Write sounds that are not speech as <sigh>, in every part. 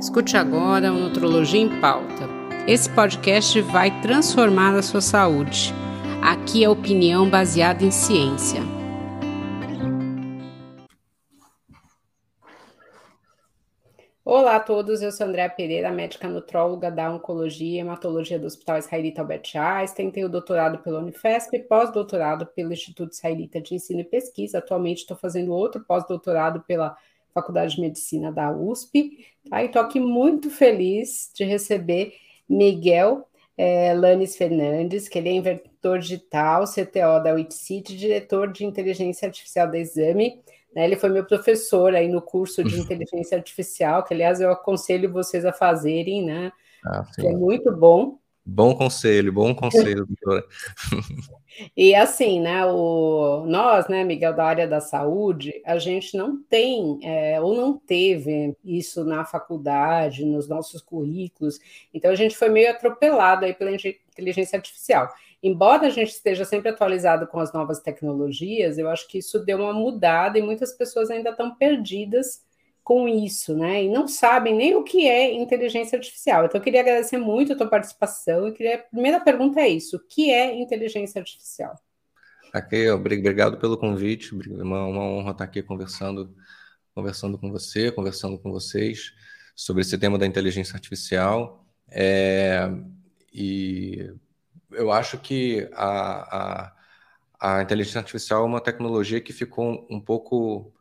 Escute agora o Nutrologia em Pauta. Esse podcast vai transformar a sua saúde. Aqui é opinião baseada em ciência. Olá a todos, eu sou Andréa Pereira, médica nutróloga da Oncologia e Hematologia do Hospital Israelita Albert Einstein, tenho doutorado pela Unifesp e pós-doutorado pelo Instituto Israelita de Ensino e Pesquisa. Atualmente estou fazendo outro pós-doutorado pela Faculdade de Medicina da USP. Tá? E estou aqui muito feliz de receber Miguel é, Lanes Fernandes, que ele é inventor digital, CTO da WITCIT, diretor de inteligência artificial da Exame. Né? Ele foi meu professor aí no curso de inteligência artificial, que aliás eu aconselho vocês a fazerem, né? Ah, que é muito bom. Bom conselho, bom conselho, doutora. E assim, né, o, nós, né, Miguel, da área da saúde, a gente não tem, é, ou não teve isso na faculdade, nos nossos currículos, então a gente foi meio atropelado aí pela inteligência artificial. Embora a gente esteja sempre atualizado com as novas tecnologias, eu acho que isso deu uma mudada e muitas pessoas ainda estão perdidas com isso, né? E não sabem nem o que é inteligência artificial. Então, eu queria agradecer muito a tua participação. E queria... A primeira pergunta é isso: o que é inteligência artificial? Ok, obrigado pelo convite. Uma, uma honra estar aqui conversando, conversando com você, conversando com vocês sobre esse tema da inteligência artificial. É, e eu acho que a, a, a inteligência artificial é uma tecnologia que ficou um pouco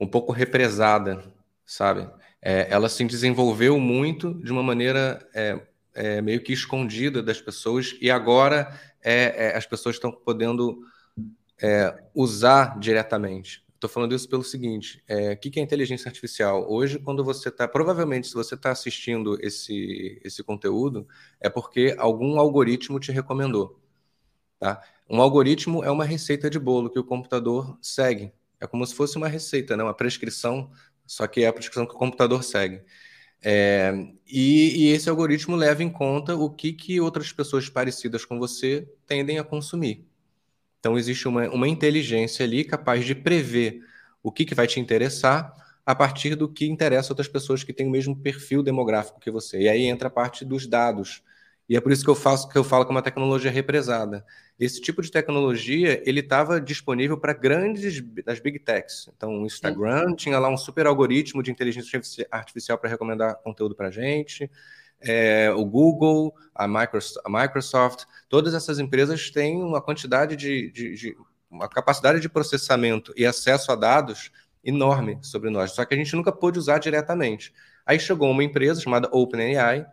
um pouco represada sabe? É, ela se desenvolveu muito de uma maneira é, é, meio que escondida das pessoas e agora é, é, as pessoas estão podendo é, usar diretamente. Estou falando isso pelo seguinte: o que, que é inteligência artificial? Hoje, quando você está, provavelmente, se você está assistindo esse, esse conteúdo, é porque algum algoritmo te recomendou. Tá? Um algoritmo é uma receita de bolo que o computador segue. É como se fosse uma receita, né? uma prescrição só que é a prescrição que o computador segue. É, e, e, esse algoritmo leva em conta o que, que outras pessoas parecidas com você tendem a consumir. Então, existe uma, uma inteligência ali capaz de prever o que, que vai te interessar a partir do que interessa outras pessoas que têm o mesmo perfil demográfico que você. E aí entra a parte dos dados. E é por isso que eu, faço, que eu falo que é uma tecnologia represada. Esse tipo de tecnologia ele estava disponível para grandes das big techs. Então, o Instagram Sim. tinha lá um super algoritmo de inteligência artificial para recomendar conteúdo para a gente. É, o Google, a Microsoft, a Microsoft, todas essas empresas têm uma quantidade de, de, de, uma capacidade de processamento e acesso a dados enorme sobre nós. Só que a gente nunca pôde usar diretamente. Aí chegou uma empresa chamada OpenAI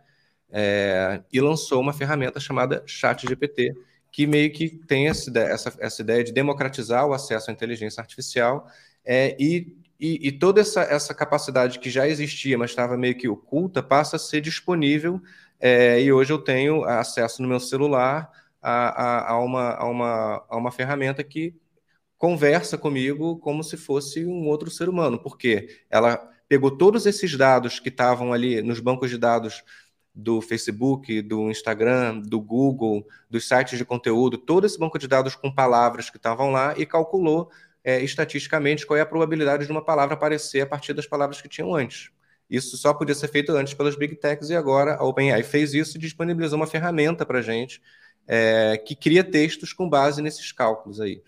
é, e lançou uma ferramenta chamada ChatGPT, que meio que tem essa, essa, ideia de democratizar o acesso à inteligência artificial é, e, e, e, toda essa, essa capacidade que já existia, mas estava meio que oculta, passa a ser disponível é, e hoje eu tenho acesso no meu celular a, a, a, uma, a, uma, a uma ferramenta que conversa comigo como se fosse um outro ser humano, porque ela pegou todos esses dados que estavam ali nos bancos de dados do Facebook, do Instagram, do Google, dos sites de conteúdo, todo esse banco de dados com palavras que estavam lá e calculou é, estatisticamente qual é a probabilidade de uma palavra aparecer a partir das palavras que tinham antes. Isso só podia ser feito antes pelas Big Techs e agora a OpenAI fez isso e disponibilizou uma ferramenta para a gente é, que cria textos com base nesses cálculos aí.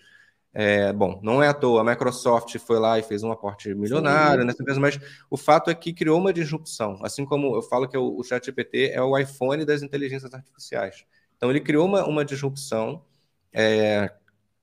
É, bom, não é à toa, a Microsoft foi lá e fez um aporte milionário nessa empresa, mas o fato é que criou uma disrupção. Assim como eu falo que o, o ChatGPT é o iPhone das inteligências artificiais. Então, ele criou uma, uma disrupção, é,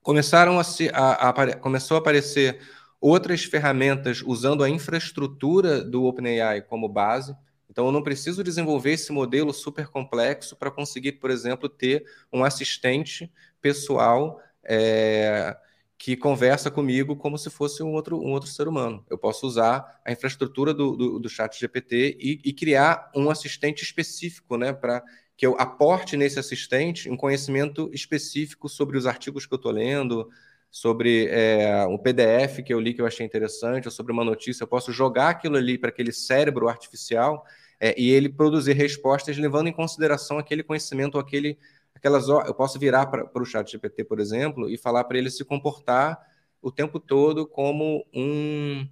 começaram a, se, a, a, começou a aparecer outras ferramentas usando a infraestrutura do OpenAI como base. Então, eu não preciso desenvolver esse modelo super complexo para conseguir, por exemplo, ter um assistente pessoal. É, que conversa comigo como se fosse um outro, um outro ser humano. Eu posso usar a infraestrutura do, do, do chat GPT e, e, criar um assistente específico, né, para que eu aporte nesse assistente um conhecimento específico sobre os artigos que eu estou lendo, sobre é, PDF que eu li que eu achei interessante, ou sobre uma notícia. Eu posso jogar aquilo ali para aquele cérebro artificial é, e ele produzir respostas levando em consideração aquele conhecimento aquele aquelas eu posso virar para o chat GPT, por exemplo, e falar para ele se comportar o tempo todo como um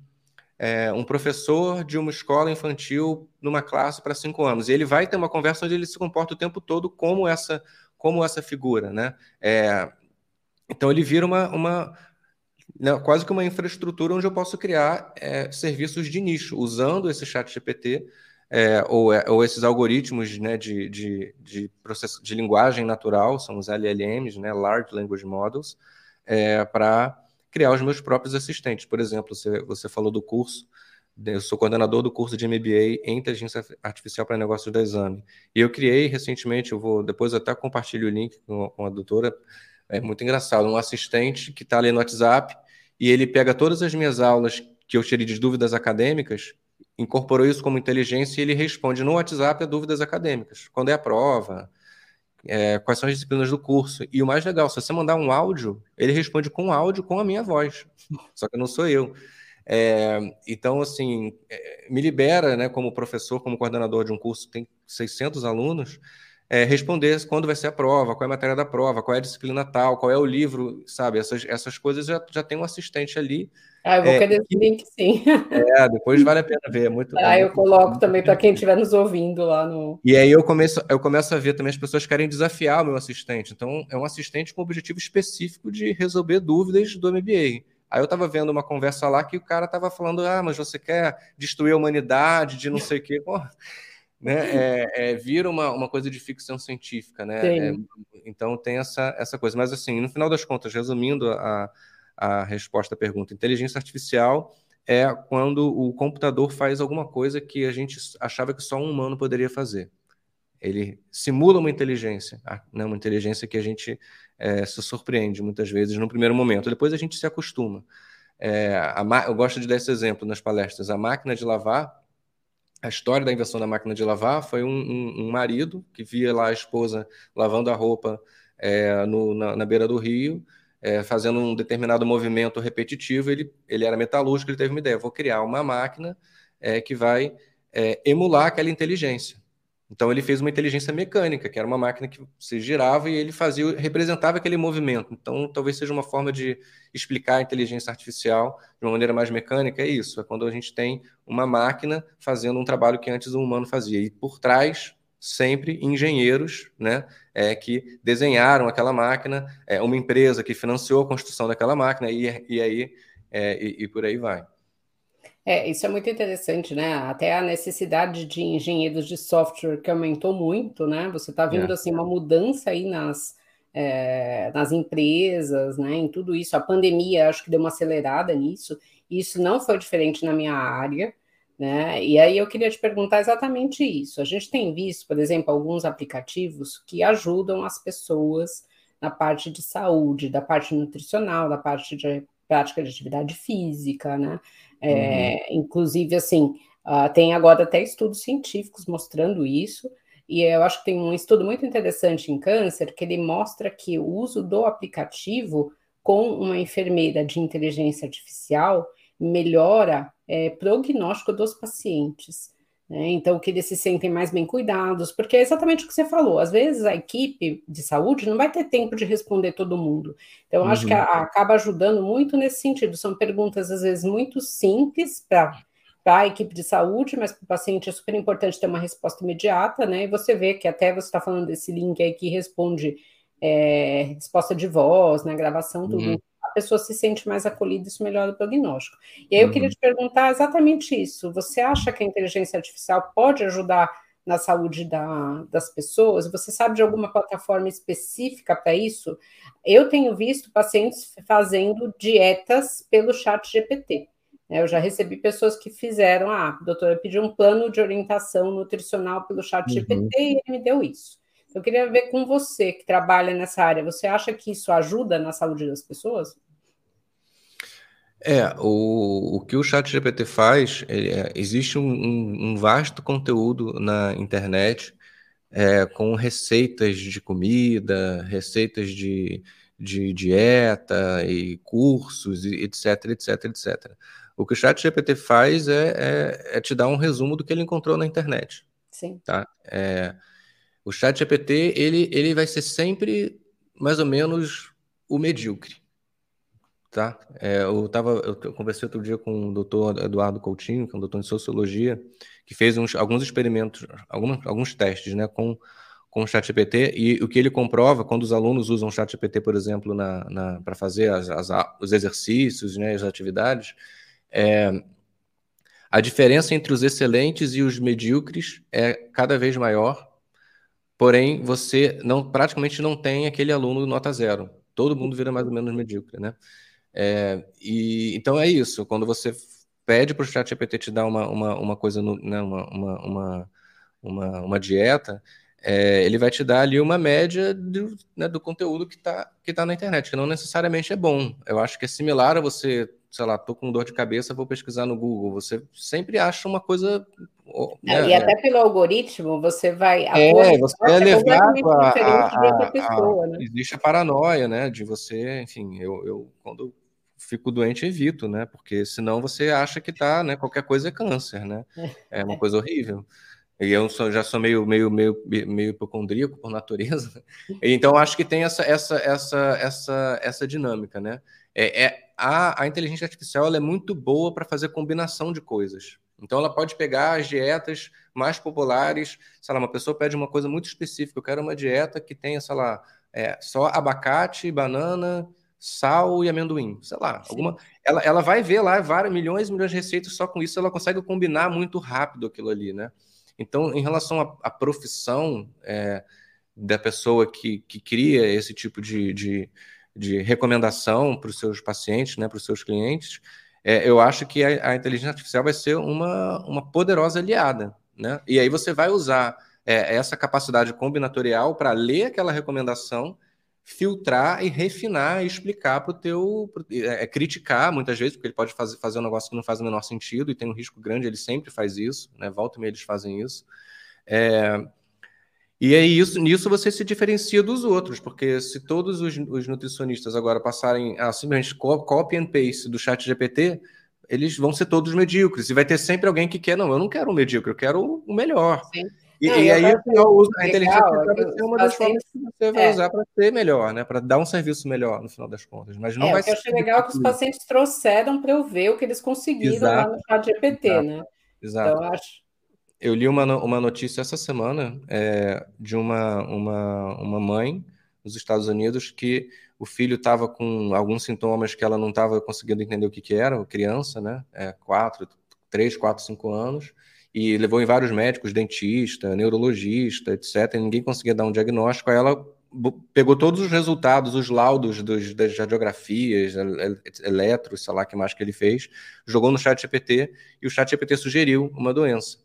é, um professor de uma escola infantil numa classe para cinco anos. E ele vai ter uma conversa onde ele se comporta o tempo todo como essa, como essa figura. Né? É, então, ele vira uma, uma né, quase que uma infraestrutura onde eu posso criar é, serviços de nicho, usando esse chat GPT é, ou, é, ou, esses algoritmos né, de, de, de, processo, de linguagem natural, são os LLMs, né, Large Language Models, é, para criar os meus próprios assistentes. Por exemplo, você, você falou do curso, eu sou coordenador do curso de MBA em Inteligência Artificial para Negócios da Exame. E eu criei recentemente, eu vou depois até compartilho o link com, com a doutora, é muito engraçado, um assistente que está ali no WhatsApp e ele pega todas as minhas aulas que eu tirei de dúvidas acadêmicas incorporou isso como inteligência e ele responde no WhatsApp a dúvidas acadêmicas. Quando é a prova, é, quais são as disciplinas do curso. E o mais legal, se você mandar um áudio, ele responde com áudio com a minha voz. Só que não sou eu. É, então, assim, é, me libera, né, como professor, como coordenador de um curso tem 600 alunos, é, responder quando vai ser a prova, qual é a matéria da prova, qual é a disciplina tal, qual é o livro, sabe? Essas, essas coisas já, já tem um assistente ali ah, eu vou é, querer esse link, sim. É, depois vale a pena ver. É muito, ah, é eu coloco também para quem estiver nos ouvindo lá no. E aí eu começo, eu começo a ver também as pessoas querem desafiar o meu assistente. Então, é um assistente com objetivo específico de resolver dúvidas do MBA. Aí eu estava vendo uma conversa lá que o cara estava falando: ah, mas você quer destruir a humanidade de não sei o quê. Pô, né? É, é, vira uma, uma coisa de ficção científica, né? É, então tem essa, essa coisa. Mas assim, no final das contas, resumindo a, a resposta à pergunta. Inteligência artificial é quando o computador faz alguma coisa que a gente achava que só um humano poderia fazer. Ele simula uma inteligência, né? uma inteligência que a gente é, se surpreende muitas vezes no primeiro momento. Depois a gente se acostuma. É, eu gosto de dar esse exemplo nas palestras. A máquina de lavar, a história da invenção da máquina de lavar foi um, um, um marido que via lá a esposa lavando a roupa é, no, na, na beira do rio é, fazendo um determinado movimento repetitivo, ele, ele era metalúrgico, ele teve uma ideia, vou criar uma máquina é, que vai é, emular aquela inteligência. Então ele fez uma inteligência mecânica, que era uma máquina que se girava e ele fazia, representava aquele movimento. Então talvez seja uma forma de explicar a inteligência artificial de uma maneira mais mecânica, é isso, é quando a gente tem uma máquina fazendo um trabalho que antes o humano fazia. E por trás sempre engenheiros né, é, que desenharam aquela máquina, é, uma empresa que financiou a construção daquela máquina, e, e aí é, e, e, por aí vai. É, isso é muito interessante, né? Até a necessidade de engenheiros de software que aumentou muito, né? Você está vendo é. assim uma mudança aí nas, é, nas empresas, né? Em tudo isso. A pandemia acho que deu uma acelerada nisso. Isso não foi diferente na minha área. Né? E aí eu queria te perguntar exatamente isso. A gente tem visto, por exemplo, alguns aplicativos que ajudam as pessoas na parte de saúde, da parte nutricional, da parte de prática de atividade física, né? É, uhum. Inclusive, assim, uh, tem agora até estudos científicos mostrando isso, e eu acho que tem um estudo muito interessante em câncer que ele mostra que o uso do aplicativo com uma enfermeira de inteligência artificial melhora é, prognóstico dos pacientes. Né? Então, que eles se sentem mais bem cuidados, porque é exatamente o que você falou. Às vezes a equipe de saúde não vai ter tempo de responder todo mundo. Então, uhum. acho que a, a, acaba ajudando muito nesse sentido. São perguntas, às vezes, muito simples para para a equipe de saúde, mas para o paciente é super importante ter uma resposta imediata, né? E você vê que até você está falando desse link aí que responde é, resposta de voz, né? Gravação, tudo. Uhum a pessoa se sente mais acolhida, isso melhora o prognóstico. E aí eu queria uhum. te perguntar exatamente isso. Você acha que a inteligência artificial pode ajudar na saúde da, das pessoas? Você sabe de alguma plataforma específica para isso? Eu tenho visto pacientes fazendo dietas pelo chat GPT. Eu já recebi pessoas que fizeram, ah, doutora, eu pedi um plano de orientação nutricional pelo chat uhum. GPT e ele me deu isso. Eu queria ver com você que trabalha nessa área. Você acha que isso ajuda na saúde das pessoas? É, o, o que o Chat GPT faz, é, existe um, um, vasto conteúdo na internet é, com receitas de comida, receitas de, de dieta e cursos, etc, etc, etc. O que o Chat GPT faz é, é, é te dar um resumo do que ele encontrou na internet. Sim. Tá? É, o chat GPT, ele, ele vai ser sempre mais ou menos o medíocre. tá? É, eu, tava, eu conversei outro dia com o doutor Eduardo Coutinho, que é um doutor em sociologia, que fez uns, alguns experimentos, alguns, alguns testes né, com, com o ChatGPT, e o que ele comprova, quando os alunos usam o ChatGPT, por exemplo, na, na para fazer as, as, os exercícios, né, as atividades, é, a diferença entre os excelentes e os medíocres é cada vez maior, porém você não praticamente não tem aquele aluno nota zero. Todo mundo vira mais ou menos medíocre, né? É, e então é isso. Quando você pede para o chat GPT te dar uma, uma, uma coisa, no, né, uma, uma, uma, uma, dieta, é, ele vai te dar ali uma média do, né, do conteúdo que está que tá na internet, que não necessariamente é bom. Eu acho que é similar a você sei lá, tô com dor de cabeça, vou pesquisar no Google. Você sempre acha uma coisa. Né? E até pelo algoritmo, você vai. é, você é levado a, a, a, pessoa, né? Existe a paranoia, né? De você, enfim, eu, eu quando fico doente, evito, né? Porque senão você acha que tá, né? Qualquer coisa é câncer, né? <laughs> É uma coisa horrível. E eu sou, já sou meio, meio, meio, meio hipocondríaco por natureza. Então acho que tem essa, essa, essa, essa, essa dinâmica, né? É, é a, a inteligência artificial ela é muito boa para fazer combinação de coisas. Então, ela pode pegar as dietas mais populares. Sei lá, uma pessoa pede uma coisa muito específica. Eu quero uma dieta que tenha, sei lá, é, só abacate, banana, sal e amendoim. Sei lá, alguma. Ela, ela vai ver lá várias milhões e milhões de receitas. Só com isso ela consegue combinar muito rápido aquilo ali, né? Então, em relação à, à profissão é, da pessoa que, que cria esse tipo de, de de recomendação para os seus pacientes, né, para os seus clientes, é, eu acho que a, a, inteligência artificial vai ser uma, uma poderosa aliada. Né? E aí você vai usar é, essa capacidade combinatorial para ler aquela recomendação, filtrar e refinar e explicar para o teu. Pro, é, é, criticar muitas vezes, porque ele pode fazer, fazer um negócio que não faz o menor sentido e tem um risco grande, ele sempre faz isso, né? Volta e meia eles fazem isso. É, e aí, isso, nisso você se diferencia dos outros, porque se todos os, os nutricionistas agora passarem a simplesmente copy and paste do chat GPT, eles vão ser todos medíocres. E vai ter sempre alguém que quer, não, eu não quero um medíocre, eu quero o melhor. Sim. E, não, e aí a inteligência artificial vai ser uma das formas que você vai é. usar para ser melhor, né? Para dar um serviço melhor no final das contas. Mas não é, vai o que eu achei legal é que os pacientes trouxeram para eu ver o que eles conseguiram Exato. lá no chat GPT, Exato. né? Exato. Então, acho eu li uma, uma notícia essa semana é, de uma, uma, uma mãe nos Estados Unidos que o filho estava com alguns sintomas que ela não estava conseguindo entender o que, que era, criança, né? É, quatro, três, quatro, cinco anos, e levou em vários médicos, dentista, neurologista, etc. E ninguém conseguia dar um diagnóstico. Aí ela pegou todos os resultados, os laudos dos, das radiografias, eletros, sei lá que mais que ele fez, jogou no chat GPT e o chat GPT sugeriu uma doença.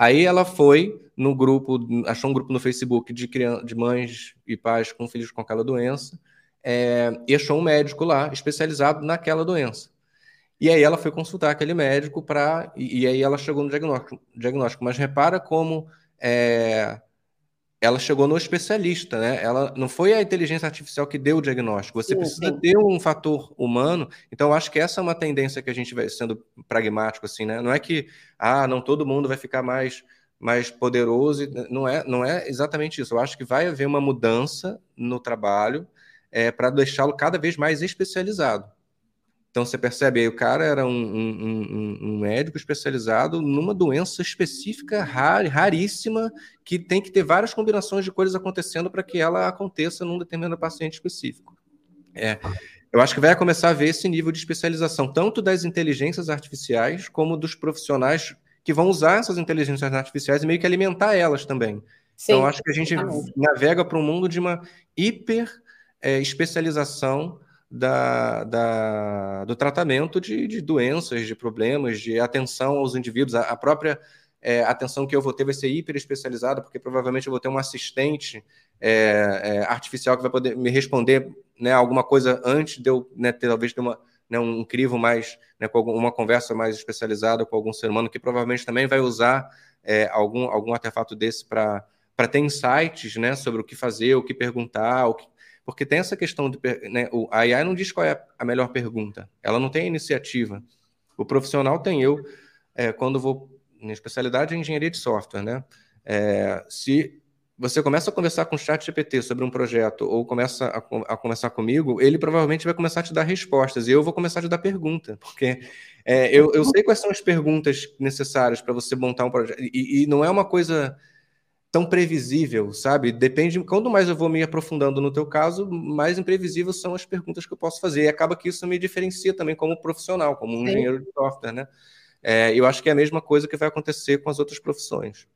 Aí ela foi no grupo, achou um grupo no Facebook de, criança, de mães e pais com filhos com aquela doença, é, e achou um médico lá especializado naquela doença. E aí ela foi consultar aquele médico para. E, e, aí ela chegou no diagnóstico. diagnóstico. Mas repara como é, ela chegou no especialista, né? Ela não foi a inteligência artificial que deu o diagnóstico. Você sim, precisa sim. ter um fator humano. Então, eu acho que essa é uma tendência que a gente vai sendo pragmático, assim, né? Não é que ah, não todo mundo vai ficar mais mais poderoso. Não é, não é exatamente isso. Eu acho que vai haver uma mudança no trabalho é, para deixá-lo cada vez mais especializado. Então você percebe aí, o cara era um, um, um, médico especializado numa doença específica, rar, raríssima, que tem que ter várias combinações de coisas acontecendo para que ela aconteça num determinado paciente específico. É, eu acho que vai começar a ver esse nível de especialização, tanto das inteligências artificiais, como dos profissionais que vão usar essas inteligências artificiais e meio que alimentar elas também. Sim, então, acho que a gente navega para um mundo de uma hiper é, especialização da, da, do tratamento de, de, doenças, de problemas, de atenção aos indivíduos. A, a própria é, atenção que eu vou ter vai ser hiper especializada, porque provavelmente eu vou ter um assistente é, é, artificial que vai poder me responder né, alguma coisa antes de eu né, ter, talvez ter uma, né, um crivo mais, né, com algum, uma conversa mais especializada com algum ser humano, que provavelmente também vai usar é, algum, algum artefato desse para ter insights né, sobre o que fazer, o que perguntar, o que, porque tem essa questão de. Né, a AI não diz qual é a melhor pergunta, ela não tem iniciativa. O profissional tem eu, é, quando vou. Minha especialidade é engenharia de software, né? É, se você começa a conversar com o chat GPT sobre um projeto ou começa a, a, conversar comigo, ele provavelmente vai começar a te dar respostas e eu vou começar a te dar pergunta, porque é, eu, eu sei quais são as perguntas necessárias para você montar um projeto e, e, não é uma coisa tão previsível, sabe? Depende, quanto mais eu vou me aprofundando no teu caso, mais imprevisíveis são as perguntas que eu posso fazer e acaba que isso me diferencia também como profissional, como um Sim. engenheiro de software, né? É, eu acho que é a mesma coisa que vai acontecer com as outras profissões.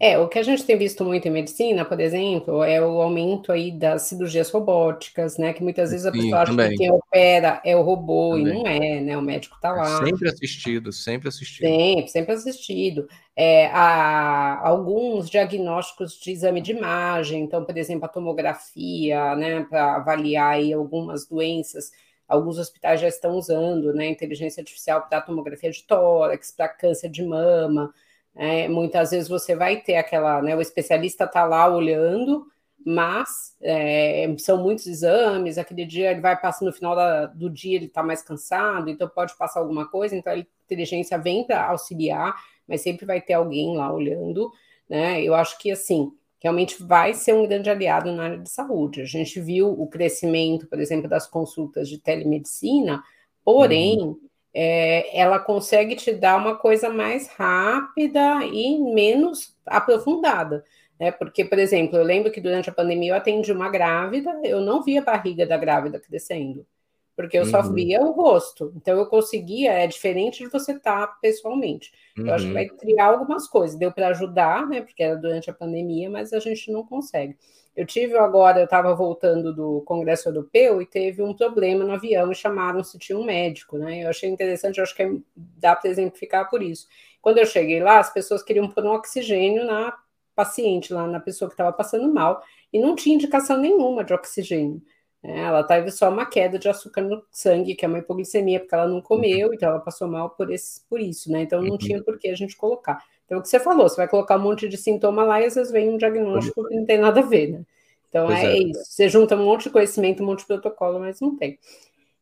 É, o que a gente tem visto muito em medicina, por exemplo, é o aumento aí das cirurgias robóticas, né? Que muitas vezes a Sim, pessoa acha também. que quem opera é o robô também. e não é, né? O médico está lá. É sempre assistido, sempre assistido. Sempre, sempre assistido. É, há alguns diagnósticos de exame de imagem, então, por exemplo, a tomografia, né? Para avaliar aí algumas doenças. Alguns hospitais já estão usando, né? Inteligência artificial para tomografia de tórax, para câncer de mama. É, muitas vezes você vai ter aquela, né, o especialista está lá olhando, mas é, são muitos exames, aquele dia ele vai passar no final da, do dia, ele está mais cansado, então pode passar alguma coisa, então a inteligência vem para auxiliar, mas sempre vai ter alguém lá olhando, né? Eu acho que assim, realmente vai ser um grande aliado na área de saúde. A gente viu o crescimento, por exemplo, das consultas de telemedicina, porém, uhum é, ela consegue te dar uma coisa mais rápida e menos aprofundada. Né? Porque, por exemplo, eu lembro que durante a pandemia eu atendi uma grávida, eu não via a barriga da grávida crescendo, porque eu uhum. só via o rosto. Então eu conseguia, é diferente de você estar tá pessoalmente. Uhum. Eu acho que uhum. vai criar algumas coisas, deu para ajudar, né? Porque era durante a pandemia, mas a gente não consegue. Eu tive agora, eu estava voltando do Congresso Europeu e teve um problema no avião e chamaram se tinha um médico, né? Eu achei interessante, eu acho que é, dá para exemplificar por isso. Quando eu cheguei lá, as pessoas queriam pôr um oxigênio na paciente, lá na pessoa que estava passando mal, e não tinha indicação nenhuma de oxigênio. Né? Ela teve só uma queda de açúcar no sangue, que é uma hipoglicemia, porque ela não comeu, então ela passou mal por, esse, por isso, né? Então não uhum. tinha por que a gente colocar. Então, o que você falou, você vai colocar um monte de sintoma lá e às vezes vem um diagnóstico que não tem nada a ver, né? Então é, é, isso. Você junta um monte de conhecimento, um monte de protocolo, mas não tem.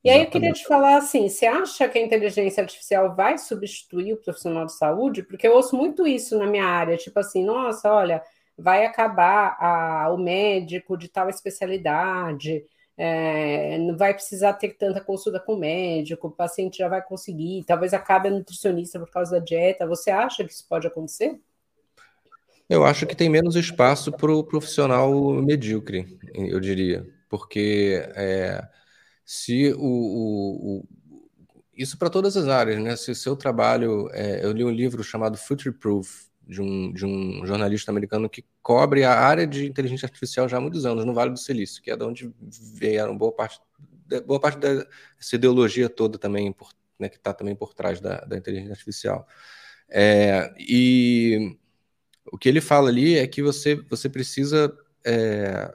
E aí eu queria te falar assim: você acha que a inteligência artificial vai substituir o profissional de saúde? Porque eu ouço muito isso na minha área, tipo assim, nossa, olha, vai acabar a, o médico de tal especialidade, é, não vai precisar ter tanta consulta com o médico, o paciente já vai conseguir, talvez acabe a nutricionista por causa da dieta. Você acha que isso pode acontecer? Eu acho que tem menos espaço para o profissional medíocre, eu diria, porque é, se o, o, o isso para todas as áreas, né? Se o seu trabalho, é, eu li um livro chamado Future Proof de um, de um jornalista americano que cobre a área de inteligência artificial já há muitos anos, no Vale do Silício, que é de onde vieram boa parte, boa parte dessa ideologia toda também, por, né, que está também por trás da, da inteligência artificial. É, e o que ele fala ali é que você, você precisa é,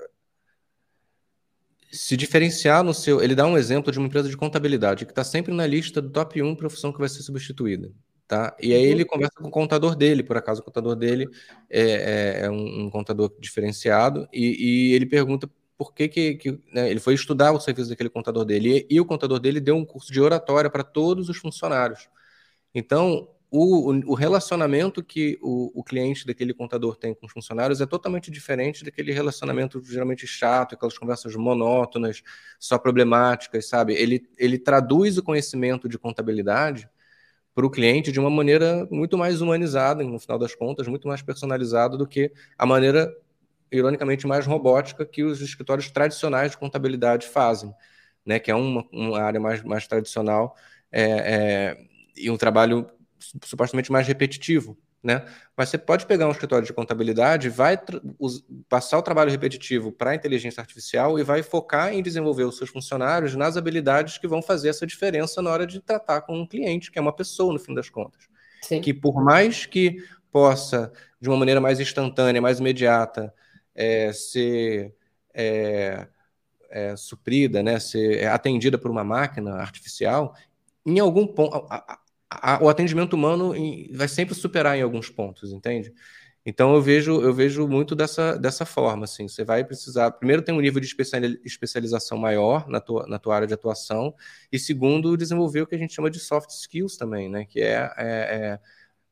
se diferenciar no seu. Ele dá um exemplo de uma empresa de contabilidade que está sempre na lista do top 1 profissão que vai ser substituída. Tá? E aí ele conversa com o contador dele, por acaso o contador dele é, é, é um, um, contador diferenciado, e, e, ele pergunta por que, que, que né, ele foi estudar o serviço daquele contador dele, e, e o contador dele deu um curso de oratória para todos os funcionários. Então, o, o relacionamento que o, o, cliente daquele contador tem com os funcionários é totalmente diferente daquele relacionamento geralmente chato, aquelas conversas monótonas, só problemáticas, sabe? Ele, ele traduz o conhecimento de contabilidade para o cliente de uma maneira muito mais humanizada, no final das contas, muito mais personalizada do que a maneira, ironicamente, mais robótica que os escritórios tradicionais de contabilidade fazem, né? que é uma, uma área mais, mais tradicional é, é, e um trabalho supostamente mais repetitivo né? Mas você pode pegar um escritório de contabilidade, vai passar o trabalho repetitivo para a inteligência artificial e vai focar em desenvolver os seus funcionários nas habilidades que vão fazer essa diferença na hora de tratar com um cliente, que é uma pessoa, no fim das contas. Sim. Que por mais que possa, de uma maneira mais instantânea, mais imediata, é, ser é, é, suprida, né, ser atendida por uma máquina artificial, em algum ponto, a, o atendimento humano vai sempre superar em alguns pontos, entende? Então eu vejo eu vejo muito dessa, dessa forma, assim, você vai precisar, primeiro tem um nível de especialização maior na tua, na tua área de atuação, e segundo, desenvolver o que a gente chama de soft skills também, né, que é, é, é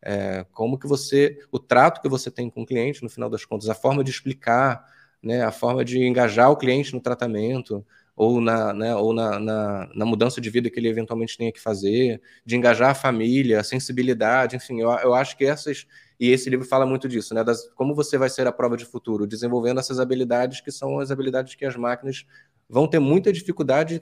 É, como que você, o trato que você tem com o cliente, no final das contas, a forma de explicar, né, a forma de engajar o cliente no tratamento, ou na, né, ou na, na, na, mudança de vida que ele eventualmente tenha que fazer, de engajar a família, a sensibilidade, enfim, eu, eu acho que essas, e esse livro fala muito disso, né, das, como você vai ser a prova de futuro, desenvolvendo essas habilidades que são as habilidades que as máquinas vão ter muita dificuldade,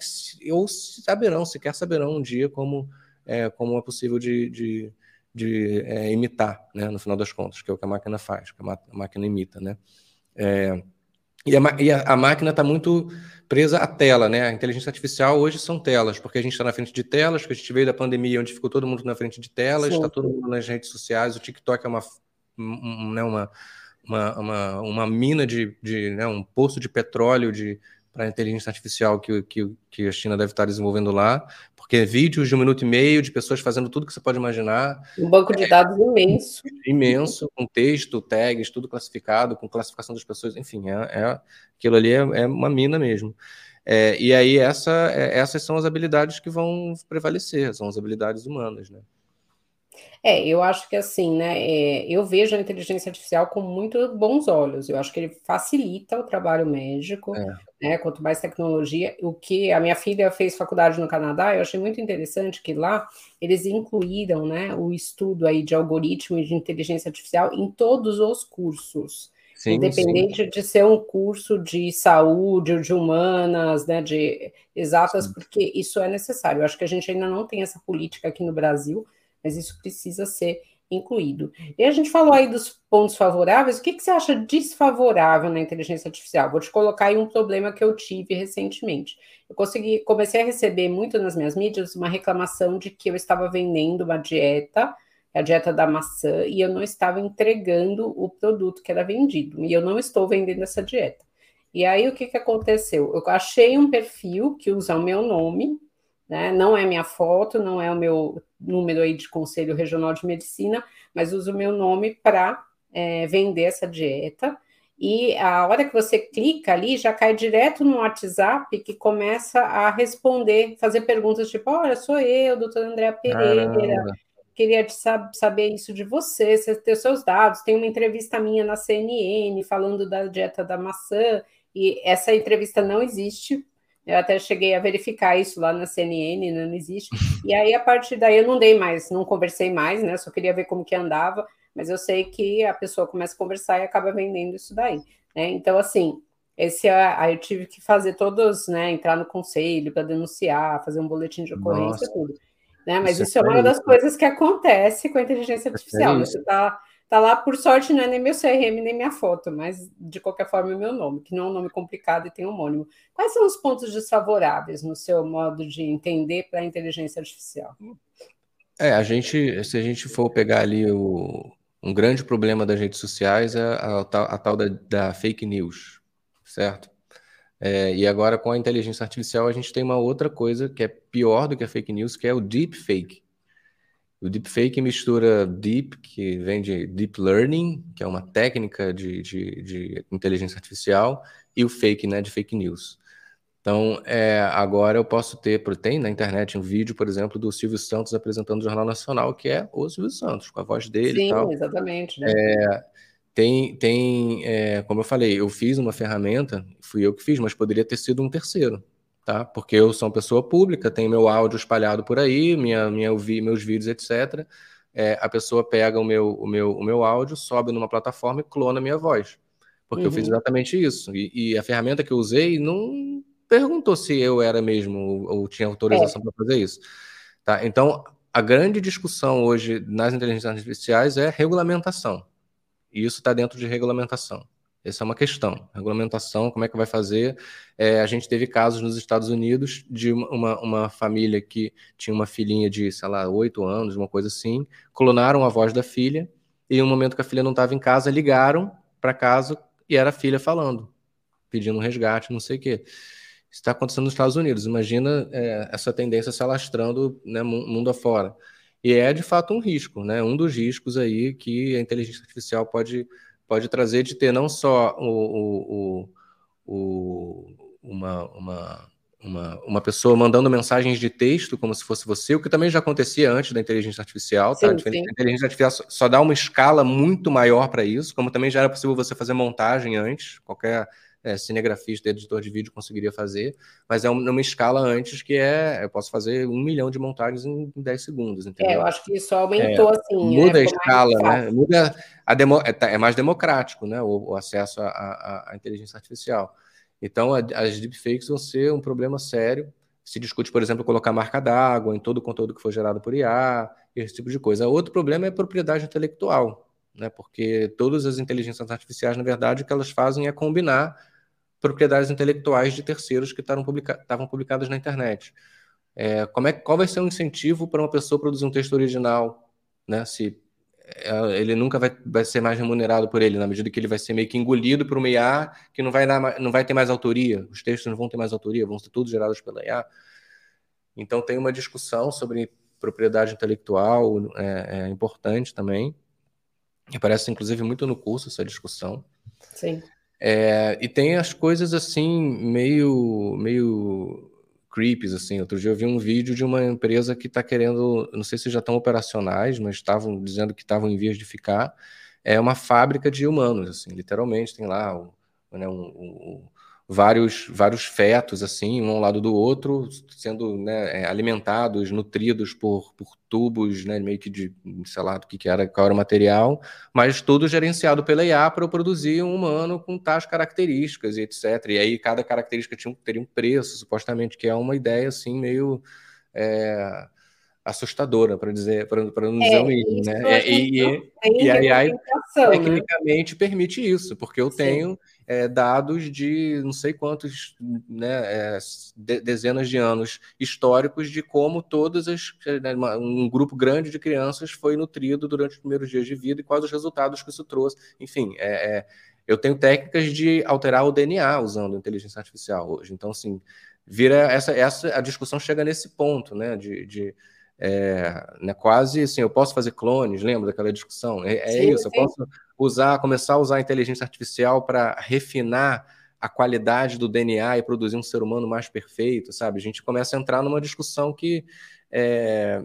ou saberão, sequer saberão um dia como é, como é possível de, de, de é, imitar, né, no final das contas, que é o que a máquina faz, que a, máquina imita, né. É, e, a, e a, a máquina está muito presa à tela, né? A inteligência artificial hoje são telas, porque a gente está na frente de telas, porque a gente veio da pandemia onde ficou todo mundo na frente de telas, está todo mundo nas redes sociais, o TikTok é uma, um, né, uma, uma, uma, uma mina de, de né, um poço de petróleo de, para a inteligência artificial que, que, que a China deve estar desenvolvendo lá, porque vídeos de um minuto e meio de pessoas fazendo tudo que você pode imaginar. Um banco de dados é, imenso. Imenso, com texto, tags, tudo classificado, com classificação das pessoas, enfim, é, é aquilo ali é, é uma mina mesmo. É, e aí essa, é, essas são as habilidades que vão prevalecer, são as habilidades humanas, né? É, eu acho que assim, né? É, eu vejo a inteligência artificial com muito bons olhos. Eu acho que ele facilita o trabalho médico, é. né? Quanto mais tecnologia. O que a minha filha fez faculdade no Canadá, eu achei muito interessante que lá eles incluíram, né, o estudo aí de algoritmo e de inteligência artificial em todos os cursos. Sim, independente sim. de ser um curso de saúde ou de humanas, né, de exatas, sim. porque isso é necessário. Eu acho que a gente ainda não tem essa política aqui no Brasil mas isso precisa ser incluído. E a gente falou aí dos pontos favoráveis, o que, que você acha desfavorável na inteligência artificial? Vou te colocar aí um problema que eu tive recentemente. Eu consegui, comecei a receber muito nas minhas mídias uma reclamação de que eu estava vendendo uma dieta, a dieta da maçã, e eu não estava entregando o produto que era vendido, e eu não estou vendendo essa dieta. E aí o que, que aconteceu? Eu achei um perfil que usa o meu nome, né? Não é minha foto, não é o meu número aí de Conselho Regional de Medicina, mas uso o meu nome para é, vender essa dieta. E a hora que você clica ali, já cai direto no WhatsApp que começa a responder, fazer perguntas tipo: Olha, sou eu, doutora Andréa Pereira, Caramba. queria saber isso de você, você tem seus dados. Tem uma entrevista minha na CNN falando da dieta da maçã, e essa entrevista não existe, eu até cheguei a verificar isso lá na CNN, né, não existe. E aí, a partir daí, eu não dei mais, não conversei mais, né? Só queria ver como que andava, mas eu sei que a pessoa começa a conversar e acaba vendendo isso daí. Né? Então, assim, esse aí eu tive que fazer todos, né? Entrar no conselho para denunciar, fazer um boletim de ocorrência, Nossa. tudo. Né? Mas isso, isso é uma das coisas que acontece com a inteligência artificial. É você está Tá lá, por sorte, não é nem meu CRM, nem minha foto, mas de qualquer forma é meu nome, que não é um nome complicado e tem homônimo. Quais são os pontos desfavoráveis no seu modo de entender para a inteligência artificial? É, a gente, se a gente for pegar ali o, um grande problema das redes sociais é a, a, a tal da, da, fake news, certo? É, e agora com a inteligência artificial a gente tem uma outra coisa que é pior do que a fake news, que é o deep fake. O deepfake mistura deep, que vem de deep learning, que é uma técnica de, de, de inteligência artificial, e o fake, né, de fake news. Então, é, agora eu posso ter, tem na internet um vídeo, por exemplo, do Silvio Santos apresentando o Jornal Nacional, que é o Silvio Santos, com a voz dele Sim, e tal. exatamente. Né? É, tem, tem é, como eu falei, eu fiz uma ferramenta, fui eu que fiz, mas poderia ter sido um terceiro tá? Porque eu sou uma pessoa pública, tenho meu áudio espalhado por aí, minha, minha, meus vídeos, etc. É, a pessoa pega o meu, o, meu, o meu áudio, sobe numa plataforma e clona a minha voz. Porque uhum. eu fiz uhum. exatamente isso. E, e, a ferramenta que eu usei não perguntou se eu era mesmo ou, ou tinha autorização é. para fazer isso. Tá? Então, a grande discussão hoje nas inteligências artificiais é regulamentação. E isso está dentro de regulamentação. Essa é uma questão. Regulamentação, como é que vai fazer? É, a gente teve casos nos Estados Unidos de uma, uma família que tinha uma filhinha de, sei lá, oito anos, uma coisa assim, clonaram a voz da filha, e no momento que a filha não estava em casa, ligaram para casa e era a filha falando, pedindo um resgate, não sei o quê. Isso está acontecendo nos Estados Unidos. Imagina é, essa tendência se alastrando né, mundo afora. E é de fato um risco, né? Um dos riscos aí que a inteligência artificial pode pode trazer de ter não só o, o, o, uma, uma, uma, uma pessoa mandando mensagens de texto como se fosse você, o que também já acontecia antes da inteligência artificial, tá? Sim, sim. A inteligência artificial só dá uma escala muito maior para isso, como também já era possível você fazer montagem antes, qualquer é, cinegrafista, editor de vídeo conseguiria fazer, mas é uma escala antes que é, eu posso fazer um milhão de montagens em 10 segundos, entendeu? É, eu acho que isso aumentou, é, assim, Muda a escala, né? Muda a demo, é, tá, é, mais democrático, né, o, o acesso à inteligência artificial. Então, a, as deepfakes vão ser um problema sério. Se discute, por exemplo, colocar marca d'água em todo o conteúdo que for gerado por IA, esse tipo de coisa. Outro problema é a propriedade intelectual, né? porque todas as inteligências artificiais, na verdade, o que elas fazem é combinar propriedades intelectuais de terceiros que estavam publica publicadas na internet. É, como é, qual vai ser o incentivo para uma pessoa produzir um texto original, né? Se é, ele nunca vai, vai ser mais remunerado por ele, na medida que ele vai ser meio que engolido por uma IA que não vai, dar, não vai ter mais autoria, os textos não vão ter mais autoria, vão ser todos gerados pela IA. Então tem uma discussão sobre propriedade intelectual é, é importante também, aparece inclusive muito no curso essa discussão. Sim. É, e tem as coisas assim, meio, meio creeps, assim. Outro dia eu vi um vídeo de uma empresa que está querendo, não sei se já estão operacionais, mas estavam dizendo que estavam em vias de ficar. É uma fábrica de humanos, assim, literalmente. Tem lá um, né, um, um, vários, vários fetos, assim, um ao lado do outro, sendo né, é, alimentados, nutridos por, por tubos, né, meio que de, sei lá, do que, que era, qual era o material, mas tudo gerenciado pela IA para produzir um humano com tais características e etc. E aí cada característica tinha, teria um preço, supostamente, que é uma ideia, assim, meio... É, assustadora, para dizer, para não dizer é, o mínimo, né? E, e, e, a AI né? tecnicamente permite isso, porque eu Sim. tenho é, dados de não sei quantos, né, é, de, dezenas de anos históricos de como todas as né, um grupo grande de crianças foi nutrido durante os primeiros dias de vida e quais os resultados que isso trouxe. Enfim, é, é eu tenho técnicas de alterar o DNA usando inteligência artificial hoje. Então, assim, vira essa, essa a discussão chega nesse ponto, né, de, de é, né, quase assim, eu posso fazer clones, lembra daquela discussão? É, é sim, isso, sim. eu posso usar, começar a usar a inteligência artificial para refinar a qualidade do DNA e produzir um ser humano mais perfeito, sabe? A gente começa a entrar numa discussão que é,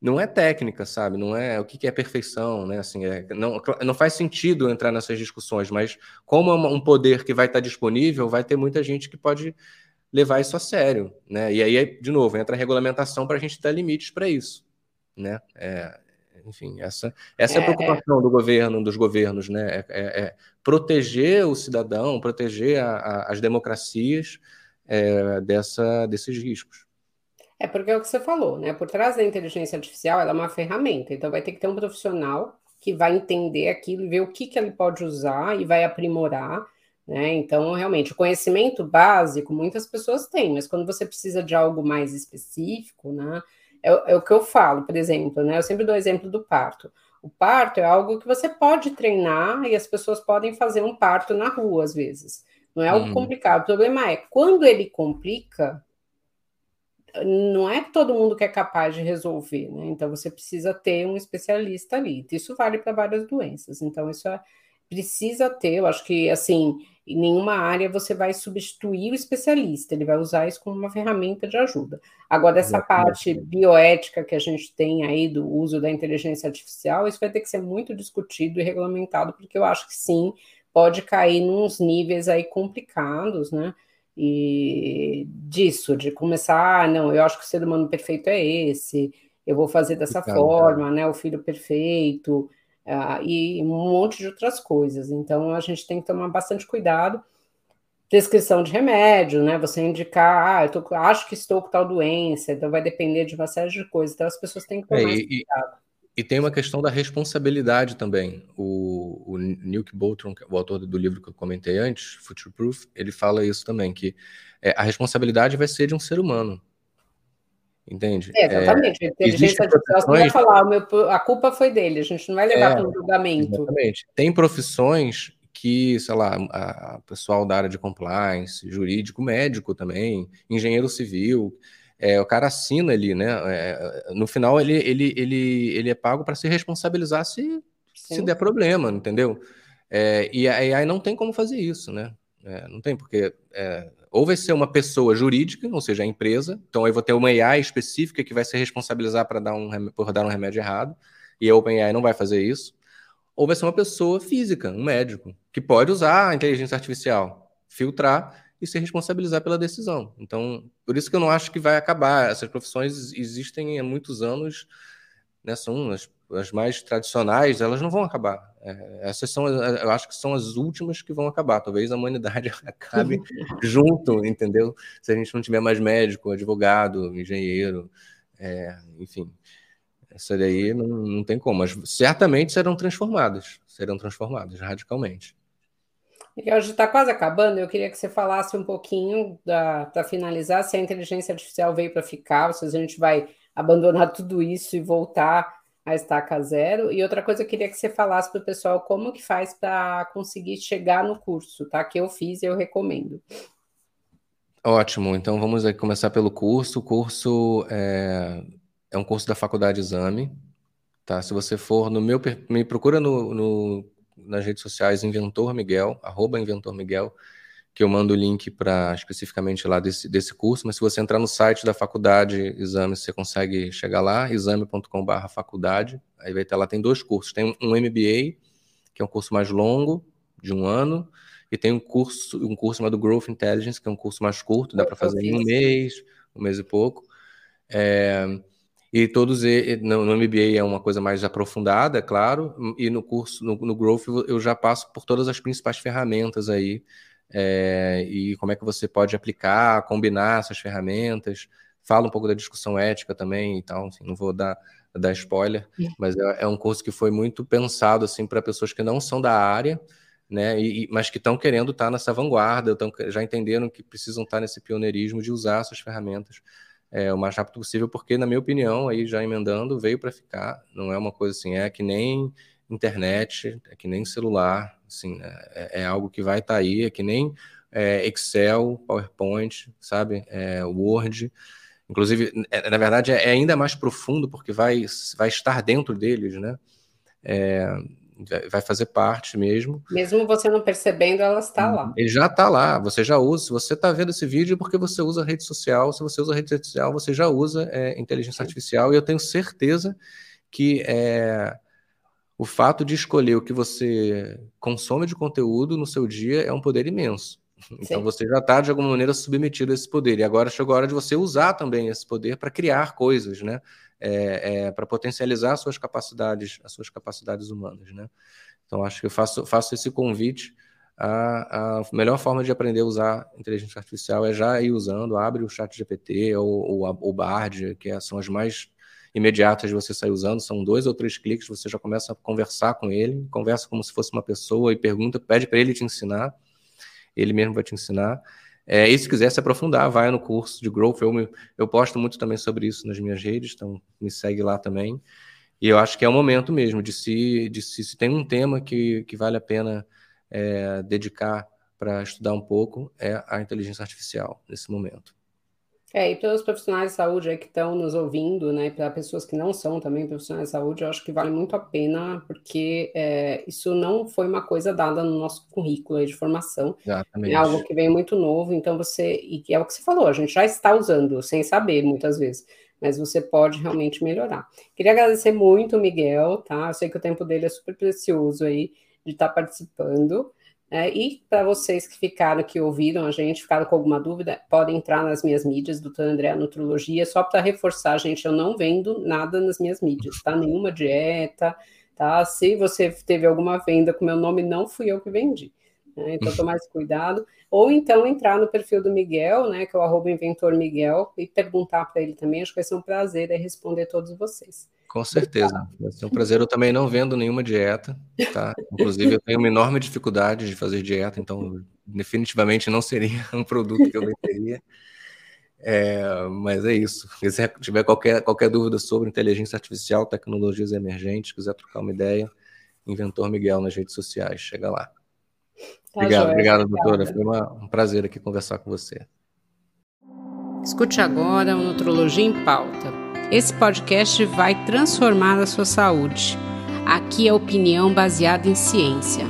não é técnica, sabe? Não é o que é perfeição, né? Assim, é, não, não faz sentido entrar nessas discussões, mas como é um poder que vai estar disponível, vai ter muita gente que pode levar isso a sério, né? E aí, de novo, entra a regulamentação para a gente dar limites para isso, né? É, enfim, essa, essa é, a é, é. preocupação do governo, dos governos, né? É, é, é proteger o cidadão, proteger a, a, as democracias dessa, desses riscos. É porque é o que você falou, né? Por trás da inteligência artificial, ela é uma ferramenta, então vai ter que ter um profissional que vai entender aquilo e ver o que, que ele pode usar e vai aprimorar né? Então, realmente, o conhecimento básico muitas pessoas têm, mas quando você precisa de algo mais específico, né? É, é o que eu falo, por exemplo, né? Eu sempre dou exemplo do parto. O parto é algo que você pode treinar e as pessoas podem fazer um parto na rua, às vezes. Não é algo uhum. complicado. O problema é quando ele complica, não é todo mundo que é capaz de resolver, né? Então você precisa ter um especialista ali. Isso vale para várias doenças. Então isso é, precisa ter. Eu acho que assim em nenhuma área você vai substituir o especialista, ele vai usar isso como uma ferramenta de ajuda. Agora, essa parte bioética que a gente tem aí do uso da inteligência artificial, isso vai ter que ser muito discutido e regulamentado, porque eu acho que sim, pode cair nos níveis aí complicados, né? E disso, de começar, ah, não, eu acho que o ser humano perfeito é esse, eu vou fazer dessa forma, né? O filho perfeito uh, e um monte de outras coisas. Então, a gente tem que tomar bastante cuidado. Prescrição de remédio, né? Você indicar, ah, eu tô, acho que estou com tal doença, então vai depender de uma série de coisas. Então, as pessoas têm que tomar é, e, cuidado. E tem uma questão da responsabilidade também. O, o Nick Bolton, é o autor do livro que eu comentei antes, Future Proof, ele fala isso também, que é, a responsabilidade vai ser de um ser humano. Entende? É, exatamente. É, a inteligência artificial vai falar, meu, a culpa foi dele, a gente não vai levar é, para um julgamento. Exatamente. Tem profissões que, sei lá, a, a pessoal da área de compliance, jurídico, médico também, engenheiro civil, é, o cara assina ali, né? É, no final ele, ele, ele, ele é pago para se responsabilizar se, se der problema, entendeu? É, e aí não tem como fazer isso, né? É, não tem, porque é, ou vai ser uma pessoa jurídica, ou seja, a empresa, então eu vou ter uma AI específica que vai se responsabilizar para dar um, por dar um remédio errado, e a OpenAI não vai fazer isso, ou vai ser uma pessoa física, um médico, que pode usar a inteligência artificial, filtrar e se responsabilizar pela decisão. Então, por isso que eu não acho que vai acabar. Essas profissões existem há muitos anos, né, são as, as mais tradicionais, elas não vão acabar. É, essas são, eu acho que são as últimas que vão acabar. Talvez a humanidade <laughs> acabe junto, entendeu? Se a gente não tiver mais médico, advogado, engenheiro, é, enfim. Essa daí não, não tem como, mas certamente serão transformadas, serão transformadas radicalmente. Miguel, já está quase acabando. Eu queria que você falasse um pouquinho para finalizar se a inteligência artificial veio para ficar, se a gente vai abandonar tudo isso e voltar a estaca zero. E outra coisa, eu queria que você falasse para o pessoal como que faz para conseguir chegar no curso, tá? Que eu fiz e eu recomendo. Ótimo. Então vamos começar pelo curso. O curso é, é um curso da Faculdade Exame. Tá? Se você for no meu, me procura no, no nas redes sociais Inventor Miguel, arroba Inventor Miguel, que eu mando o link para especificamente lá desse, desse curso, mas se você entrar no site da faculdade Exame, você consegue chegar lá, exame.com.br faculdade, aí vai estar lá, tem dois cursos, tem um MBA, que é um curso mais longo, de um ano, e tem um curso, um curso chamado Growth Intelligence, que é um curso mais curto, dá para fazer em um mês, um mês e pouco. É, e todos no, no MBA é uma coisa mais aprofundada, é claro, e no curso, no, no Growth, eu já passo por todas as principais ferramentas aí, é, e como é que você pode aplicar, combinar essas ferramentas, fala um pouco da discussão ética também, então, assim, não vou dar, dar spoiler, mas é, é um curso que foi muito pensado, assim, para pessoas que não são da área, né, e, mas que estão querendo estar tá nessa vanguarda, estão já entenderam que precisam estar tá nesse pioneirismo de usar essas ferramentas é, o mais rápido possível, porque, na minha opinião, aí já emendando, veio para ficar. Não é uma coisa assim, é que nem internet, é que nem celular, assim, é, é algo que vai estar tá aí, é que nem é, Excel, PowerPoint, sabe, é, Word. Inclusive, é, na verdade, é ainda mais profundo, porque vai, vai estar dentro deles, né? É, vai fazer parte mesmo. Mesmo você não percebendo, ela está lá. Ele já está lá, você já usa. Se você está vendo esse vídeo, é porque você usa rede social. Se você usa rede social, você já usa é, inteligência artificial. E eu tenho certeza que é, o fato de escolher o que você consome de conteúdo no seu dia é um poder imenso. Então Sim. você já está, de alguma maneira, submetido a esse poder. E agora chegou a hora de você usar também esse poder para criar coisas, né? é, é, para potencializar as suas capacidades, as suas capacidades humanas, né? Então acho que eu faço, faço esse convite. A, a melhor forma de aprender a usar inteligência artificial é já ir usando, abre o chat GPT ou, ou o Bard, que é, são as mais imediatas de você sair usando, são dois ou três cliques, você já começa a conversar com ele, conversa como se fosse uma pessoa e pergunta, pede para ele te ensinar, ele mesmo vai te ensinar. É, e se quiser se aprofundar, vai no curso de Growth. Eu, eu posto muito também sobre isso nas minhas redes, então me segue lá também. E eu acho que é o momento mesmo de se, de se, se tem um tema que, que vale a pena é, dedicar para estudar um pouco, é a inteligência artificial nesse momento. É, e pelos profissionais de saúde aí que estão nos ouvindo, né, para pessoas que não são também profissionais de saúde, eu acho que vale muito a pena, porque é, isso não foi uma coisa dada no nosso currículo de formação. Exatamente. É algo que vem muito novo, então você, e é o que você falou, a gente já está usando, sem saber, muitas vezes, mas você pode realmente melhorar. Queria agradecer muito o Miguel, tá? Eu sei que o tempo dele é super precioso aí, de estar tá participando. É, e para vocês que ficaram, que ouviram a gente, ficaram com alguma dúvida, podem entrar nas minhas mídias, doutor André Nutrologia, só para reforçar, gente, eu não vendo nada nas minhas mídias, tá? Nenhuma dieta, tá? Se você teve alguma venda com meu nome, não fui eu que vendi. Né? Então, <laughs> tome mais cuidado. Ou então entrar no perfil do Miguel, né, que é o arroba inventor Miguel, e perguntar para ele também. Acho que vai ser um prazer responder todos vocês. Com certeza. Vai ser um prazer. Eu também não vendo nenhuma dieta, tá? Inclusive, eu tenho uma enorme dificuldade de fazer dieta, então definitivamente não seria <laughs> um produto que eu venderia. É, mas é isso. Se tiver qualquer, qualquer dúvida sobre inteligência artificial, tecnologias emergentes, quiser trocar uma ideia, Inventor Miguel nas redes sociais, chega lá. Tá obrigado, joia, obrigado, doutora. Foi uma, um prazer aqui conversar com você. Escute agora o Nutrologia em Pauta esse podcast vai transformar a sua saúde. Aqui é opinião baseada em ciência.